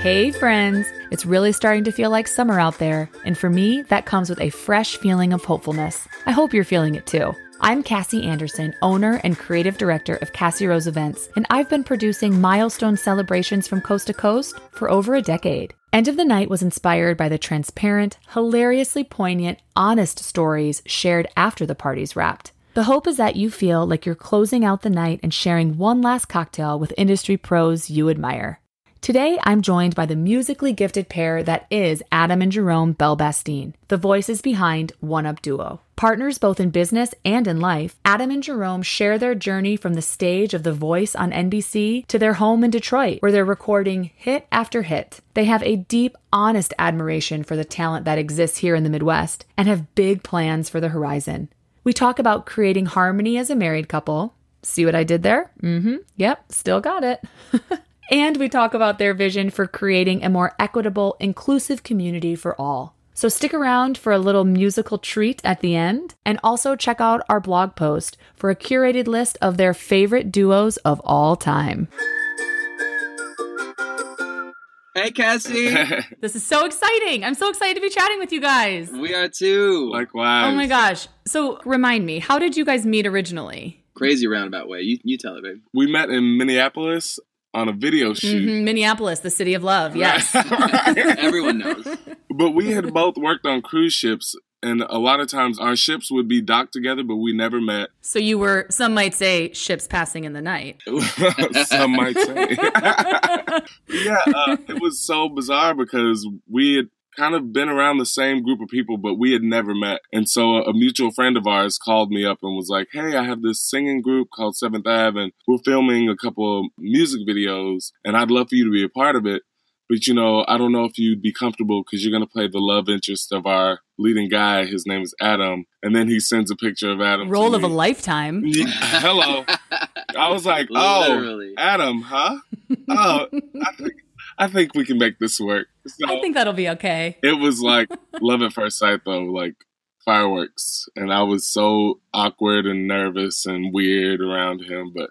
Hey, friends! It's really starting to feel like summer out there, and for me, that comes with a fresh feeling of hopefulness. I hope you're feeling it too. I'm Cassie Anderson, owner and creative director of Cassie Rose Events, and I've been producing milestone celebrations from coast to coast for over a decade. End of the Night was inspired by the transparent, hilariously poignant, honest stories shared after the party's wrapped. The hope is that you feel like you're closing out the night and sharing one last cocktail with industry pros you admire. Today, I'm joined by the musically gifted pair that is Adam and Jerome Belbastine, the voices behind One Up Duo. Partners both in business and in life, Adam and Jerome share their journey from the stage of The Voice on NBC to their home in Detroit, where they're recording hit after hit. They have a deep, honest admiration for the talent that exists here in the Midwest and have big plans for the horizon. We talk about creating harmony as a married couple. See what I did there? Mm hmm. Yep, still got it. And we talk about their vision for creating a more equitable, inclusive community for all. So stick around for a little musical treat at the end, and also check out our blog post for a curated list of their favorite duos of all time. Hey, Cassie. This is so exciting. I'm so excited to be chatting with you guys. we are too. Likewise. Oh my gosh. So remind me, how did you guys meet originally? Crazy roundabout way. You, you tell it, babe. We met in Minneapolis on a video shoot. Mhm, Minneapolis, the city of love. Yes. Everyone knows. but we had both worked on cruise ships, and a lot of times our ships would be docked together, but we never met. So you were, some might say, ships passing in the night. Some might say. yeah, uh, it was so bizarre because we had kind of been around the same group of people, but we had never met. And so a mutual friend of ours called me up and was like, Hey, I have this singing group called Seventh Ave, and we're filming a couple of music videos, and I'd love for you to be a part of it. But you know, I don't know if you'd be comfortable because you're going to play the love interest of our leading guy. His name is Adam. And then he sends a picture of Adam. to Role of a lifetime. Yeah, Hello. I was like, oh, Literally. Adam, huh? Oh, I think I think we can make this work. So I think that'll be okay. it was like love at first sight, though, like fireworks, and I was so awkward and nervous and weird around him. But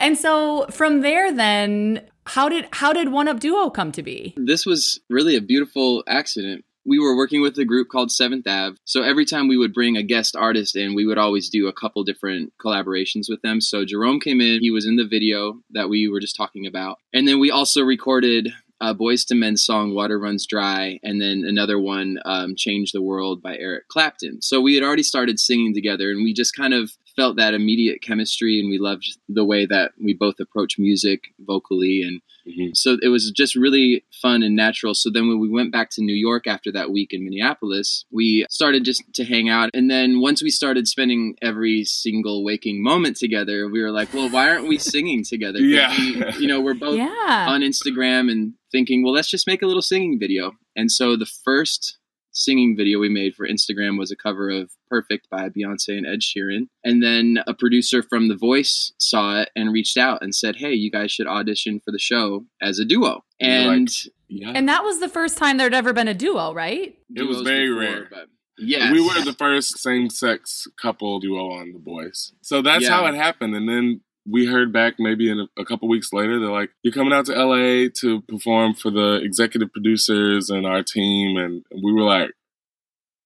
And so from there, then how did how did One Up Duo come to be? This was really a beautiful accident. We were working with a group called Seventh Ave. So every time we would bring a guest artist in, we would always do a couple different collaborations with them. So Jerome came in, he was in the video that we were just talking about. And then we also recorded uh, Boyz II Men's song Water Runs Dry, and then another one, um, Change the World by Eric Clapton. So we had already started singing together, and we just kind of felt that immediate chemistry, and we loved the way that we both approach music vocally and mm-hmm. so it was just really fun and natural. So then when we went back to New York after that week in Minneapolis, we started just to hang out. And then once we started spending every single waking moment together, we were like, well, why aren't we singing together Yeah. we- you know, we're both Yeah. on Instagram and thinking, well, let's just make a little singing video. And so the first singing video we made for Instagram was a cover of Perfect by Beyonce and Ed Sheeran. And then a producer from The Voice saw it and reached out and said, hey, you guys should audition for the show as a duo. We were And yeah, And that was the first time there'd ever been a duo, right? It was duos very rare. But yes. we were the first same-sex couple duo on The Voice. So that's Yeah. how it happened, and then. We heard back maybe in a, a couple weeks later. They're like, "You're coming out to LA to perform for the executive producers and our team," and we were like,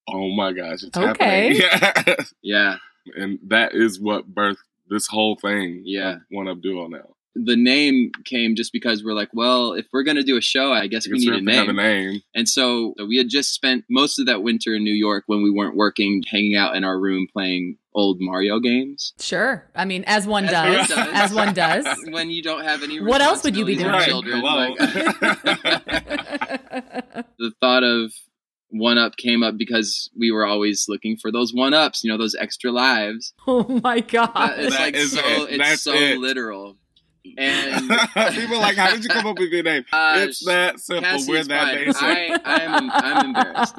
"Oh my gosh, it's Okay. happening!" yeah. and that is what birthed this whole thing. Yeah. of One Up Duo now. The name came just because we're like, well, if we're going to do a show, I guess I we need a have have name. a name. And so we had just spent most of that winter in New York when we weren't working, hanging out in our room playing old Mario games. Sure. I mean, as one As does. does. As one does. when you don't have any What else would you be doing? with Right, children. like- the thought of one up came up because we were always looking for those one ups, you know, those extra lives. oh my god. Uh, it's That like is so it. it's That's so it. literal. And People are like, how did you come up with your name? Uh, it's that simple. Cassie, We're that fine. basic. I, I'm, I'm embarrassed.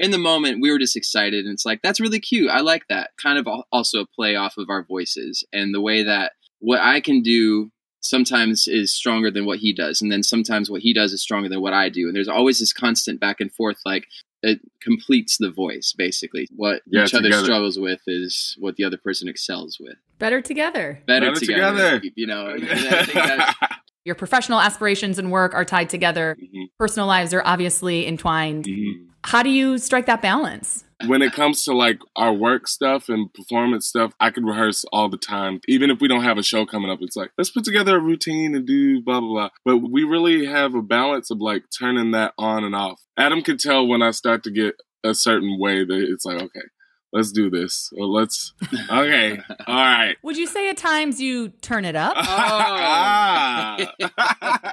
A little. In the moment, we were just excited, and it's like that's really cute. I like that. Kind of also a play off of our voices and the way that what I can do sometimes is stronger than what he does, and then sometimes what he does is stronger than what I do. And there's always this constant back and forth, like it completes the voice basically. What Yeah, each other together. struggles with is what the other person excels with. Better together. Better, Better together, together. you know. And I think that Your professional aspirations and work are tied together. Mhm. Personal lives are obviously entwined. Mhm. How do you strike that balance? when it comes to like our work stuff and performance stuff, I could rehearse all the time. Even if we don't have a show coming up, it's like, let's put together a routine and do blah, blah, blah. But we really have a balance of like turning that on and off. Adam can tell when I start to get a certain way that it's like, okay, let's do this. Or let's, okay, all right. Would you say at times you turn it up? Ah.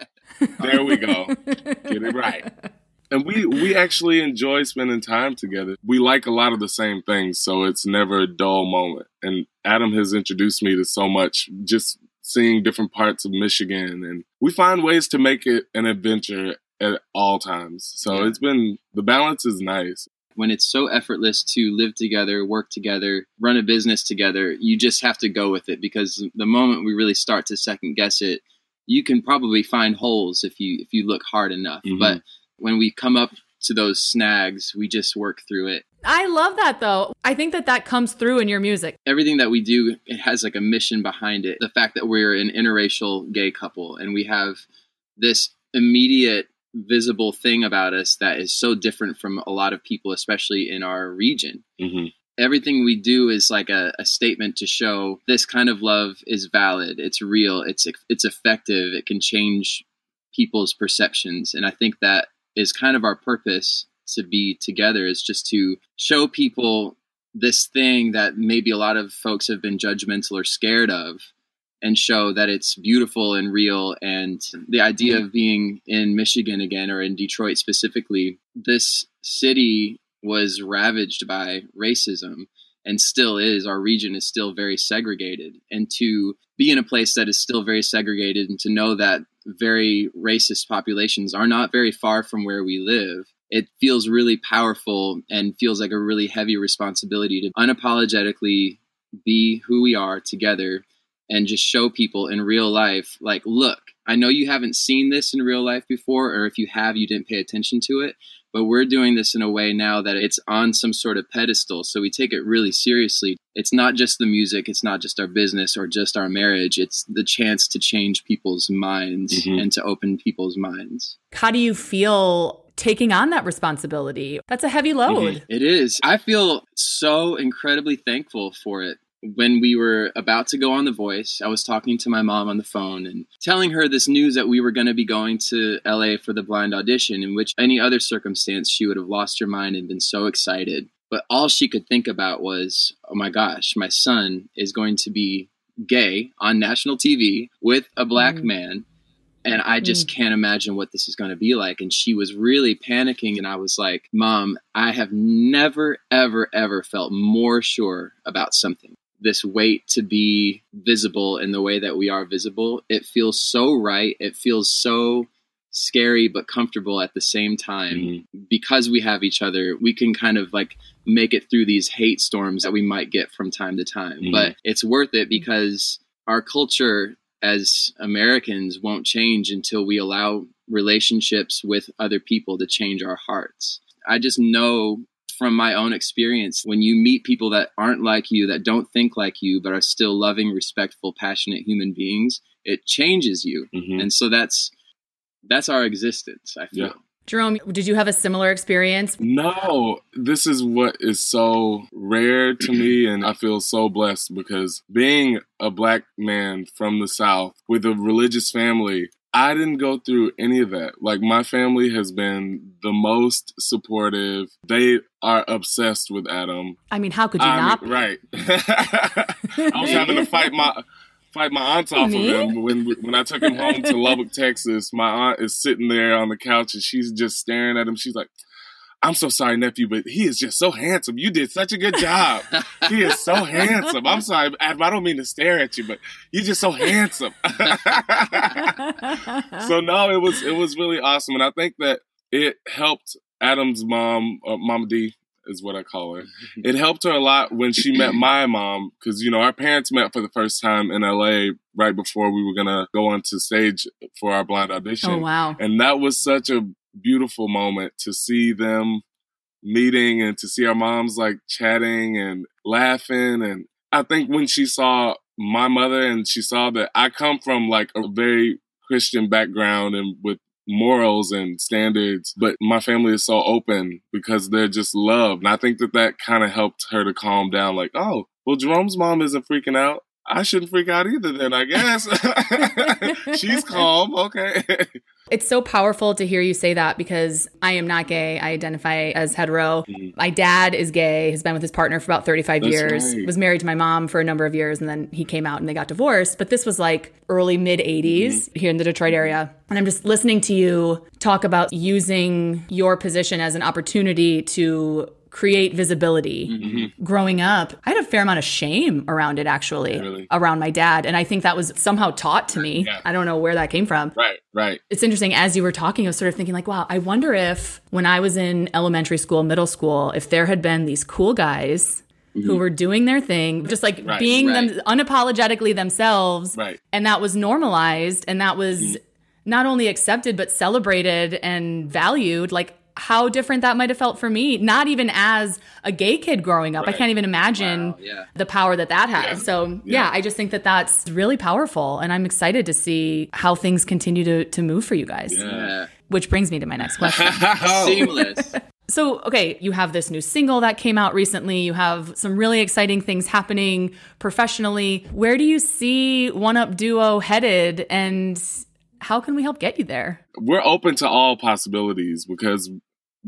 there we go. Get it right. And we we actually enjoy spending time together. We like a lot of the same things, so it's never a dull moment. And Adam has introduced me to so much just seeing different parts of Michigan and we find ways to make it an adventure at all times. So Yeah. it's been the balance is nice. when it's so effortless to live together, work together, run a business together, you just have to go with it because the moment we really start to second guess it, you can probably find holes if you if you look hard enough. Mhm. But when we come up to those snags, we just work through it. I love that though. I think that that comes through in your music. Everything that we do it has like a mission behind it. The fact that we're an interracial gay couple and we have this immediate visible thing about us that is so different from a lot of people especially in our region. hmm everything we do is like a, a statement to show this kind of love is valid it's real it's it's effective it can change people's perceptions and i think that is kind of our purpose to be together is just to show people this thing that maybe a lot of folks have been judgmental or scared of and show that it's beautiful and real and the idea of being in michigan again or in detroit specifically this city was ravaged by racism and still is. Our region is still very segregated. And to be in a place that is still very segregated and to know that very racist populations are not very far from where we live, it feels really powerful and feels like a really heavy responsibility to unapologetically be who we are together and just show people in real life like look i know you haven't seen this in real life before or if you have you didn't pay attention to it but we're doing this in a way now that it's on some sort of pedestal so we take it really seriously it's not just the music it's not just our business or just our marriage it's the chance to change people's minds Mhm. and to open people's minds How do you feel taking on that responsibility? That's a heavy load. It is. I feel so incredibly thankful for it. When we were about to go on The Voice, I was talking to my mom on the phone and telling her this news that we were going to be going to LA for the blind audition, in which any other circumstance she would have lost her mind and been so excited. But all she could think about was, oh my gosh, my son is going to be gay on national TV with a black Mm. man and I just can't imagine what this is going to be like. And she was really panicking, and I was like, Mom, I have never, ever, ever felt more sure about something. This weight to be visible in the way that we are visible, it feels so right. It feels so scary but comfortable at the same time Mhm. because we have each other we can kind of like make it through these hate storms that we might get from time to time Mhm. but it's worth it because our culture as Americans won't change until we allow relationships with other people to change our hearts. I just know from my own experience when you meet people that aren't like you, that don't think like you, but are still loving, respectful, passionate human beings, it changes you. Mhm. And so that's that's our existence, I feel. Yeah. Jerome, did you have a similar experience? No, this is what is so rare to me, and I feel so blessed because being a black man from the South with a religious family, I didn't go through any of that. Like, my family has been the most supportive. They are obsessed with Adam. I mean, how could you I not? mean, right. I was having to fight my fight my aunts off Me? of him when when I took him home to Lubbock, Texas. My aunt is sitting there on the couch and she's just staring at him. She's like, "I'm so sorry, nephew, but he is just so handsome. You did such a good job. He is so handsome. I'm sorry, Adam, I don't mean to stare at you, but you're just so handsome." so no, it was it was really awesome, and I think that it helped Adam's mom, uh, Mama D is what I call her. It helped her a lot when she met my mom because you know our parents met for the first time in LA right before we were gonna go onto stage for our blind audition, oh, wow. and that was such a beautiful moment to see them meeting and to see our moms like chatting and laughing and I think when she saw my mother and she saw that I come from like a very Christian background and with morals and standards, but my family is so open because they're just love. And I think that that kind of helped her to calm down. Like, oh, well, Jerome's mom isn't freaking out. I shouldn't freak out either, then I guess. She's calm. Okay. It's so powerful to hear you say that because I am not gay. I identify as hetero. Mm-hmm. My dad is gay, has been with his partner for about 35 That's years, right. was married to my mom for a number of years, and then he came out and they got divorced. But this was like early mid 80s mm-hmm. here in the Detroit area. And I'm just listening to you talk about using your position as an opportunity to create visibility. Mm-hmm. Growing up, I had a fair amount of shame around it actually, really? around my dad. And I think that was somehow taught to me. Yeah. I don't know where that came from. Right, right. It's interesting as you were talking, I was sort of thinking like, wow, I wonder if when I was in elementary school, middle school, if there had been these cool guys Mm-hmm. who were doing their thing, just like right, being right. them unapologetically themselves. Right. And that was normalized and that was mm-hmm. not only accepted but celebrated and valued. Like how different that might have felt for me, not even as a gay kid growing up. Right. I can't even imagine wow, yeah. the power that that has. Yeah. So, yeah. yeah. I just think that that's really powerful. And I'm excited to see how things continue to, to move for you guys. Which brings me to my next question. Oh. Seamless. So, okay, you have this new single that came out recently. You have some really exciting things happening professionally. Where do you see One Up Duo headed and how can we help get you there? We're open to all possibilities because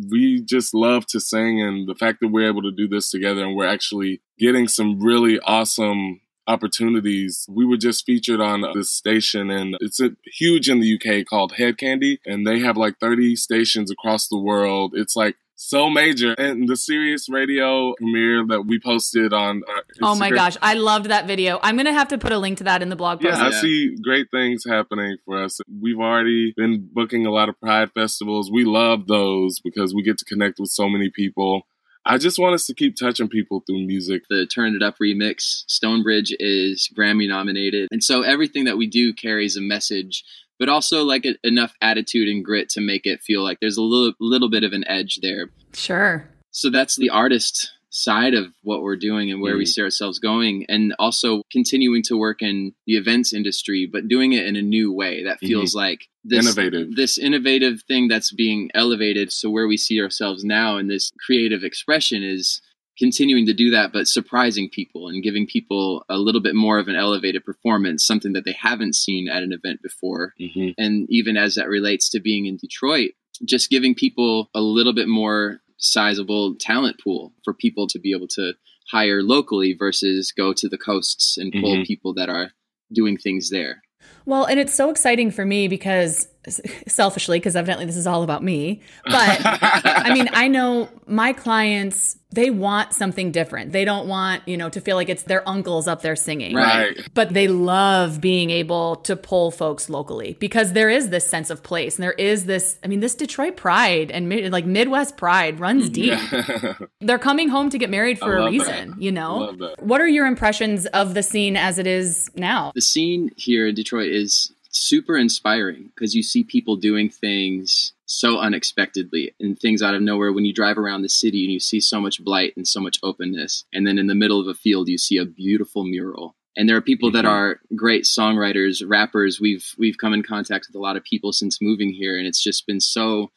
we just love to sing and the fact that we're able to do this together and we're actually getting some really awesome opportunities. We were just featured on this station and it's a, huge in the UK called Hed Kandi, and they have like 30 stations across the world. It's like so major. And the Sirius Radio premiere that we posted on. Uh, oh my gosh, I loved that video. I'm gonna have to put a link to that in the blog post. Yeah, I see great things happening for us. We've already been booking a lot of Pride festivals. We love those because we get to connect with so many people. I just want us to keep touching people through music. The Turn It Up remix, Stonebridge, is Grammy nominated. And so everything that we do carries a message but also like a, enough attitude and grit to make it feel like there's a little little bit of an edge there. Sure. So that's the artist side of what we're doing and where mm. we see ourselves going and also continuing to work in the events industry but doing it in a new way that mm-hmm. feels mm-hmm. like this innovative this innovative thing that's being elevated so where we see ourselves now in this creative expression is continuing to do that, but surprising people and giving people a little bit more of an elevated performance, something that they haven't seen at an event before. Mm-hmm. And even as that relates to being in Detroit, just giving people a little bit more sizable talent pool for people to be able to hire locally versus go to the coasts and pull mm-hmm. people that are doing things there. Well, and it's so exciting for me because selfishly, because evidently this is all about me. But I mean, I know my clients they want something different. They don't want, you know, to feel like it's their uncles up there singing. Right. But they love being able to pull folks locally because there is this sense of place and there is this, I mean, this Detroit pride and like Midwest pride runs deep. Yeah. They're coming home to get married for a reason, that. you know? What are your impressions of the scene as it is now? The scene here in Detroit is super inspiring because you see people doing things so unexpectedly and things out of nowhere. When you drive around the city and you see so much blight and so much openness and then in the middle of a field you see a beautiful mural. And there are people mm-hmm. that are great songwriters rappers. We've we've come in contact with a lot of people since moving here and it's just been so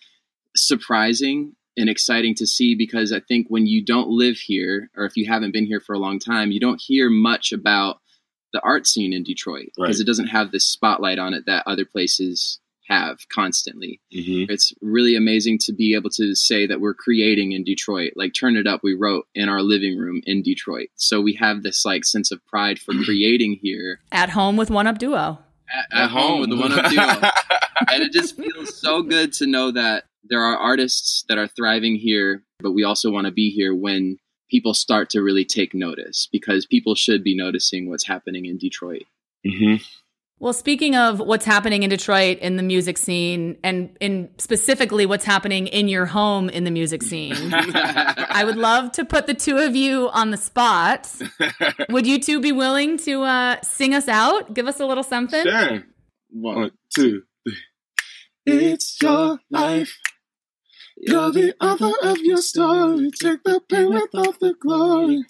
surprising and exciting to see because i think when you don't live here or if you haven't been here for a long time you don't hear much about the art scene in Detroit because right. it doesn't have this spotlight on it that other places have constantly. Mm-hmm. It's really amazing to be able to say that we're creating in Detroit. Like Turn It Up, we wrote in our living room in Detroit. So we have this like sense of pride for creating here. At home with One Up Duo. At, at home. home with the One Up Duo. and it just feels so good to know that there are artists that are thriving here, but we also want to be here when people start to really take notice because people should be noticing what's happening in Detroit. Mm-hmm. Well, speaking of what's happening in Detroit in the music scene, and in specifically what's happening in your home in the music scene, I would love to put the two of you on the spot. would you two be willing to uh, sing us out? Give us a little something. Sure. One, two, three. It's your life. You're the author of your story. Take the pain without the glory.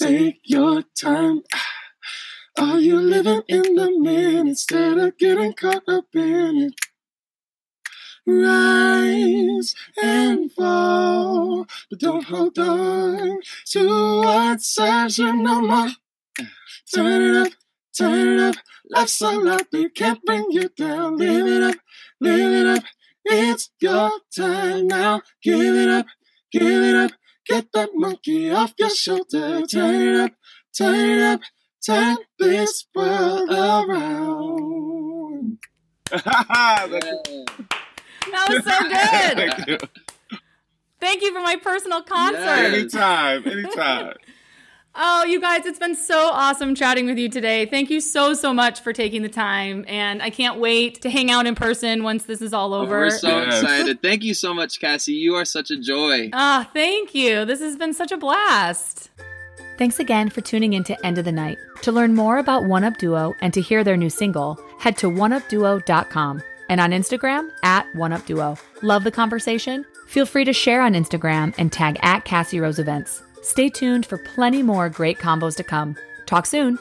Take your time. Are you living in the minute instead of getting caught up in it? Rise and fall, but don't hold on to what serves you no more. Turn it up, turn it up. Life's so loud, they can't bring you down. Live it up, live it up. It's your time now. Give it up, give it up. Get that monkey off your shoulder. Turn it up, turn it up. Turn this world around. That was so good. Thank you. Thank you for my personal concert. Yes. Anytime, anytime. Oh, you guys, it's been so awesome chatting with you today. Thank you so, so much for taking the time. And I can't wait to hang out in person once this is all over. We're so Yes. excited. Thank you so much, Cassie. You are such a joy. Ah, thank you. This has been such a blast. Thanks again for tuning in to End of the Night. To learn more about One Up Duo and to hear their new single, head to oneupduo.com and on Instagram at oneupduo. Love the conversation? Feel free to share on Instagram and tag at Cassie Rose Events. Stay tuned for plenty more great combos to come. Talk soon.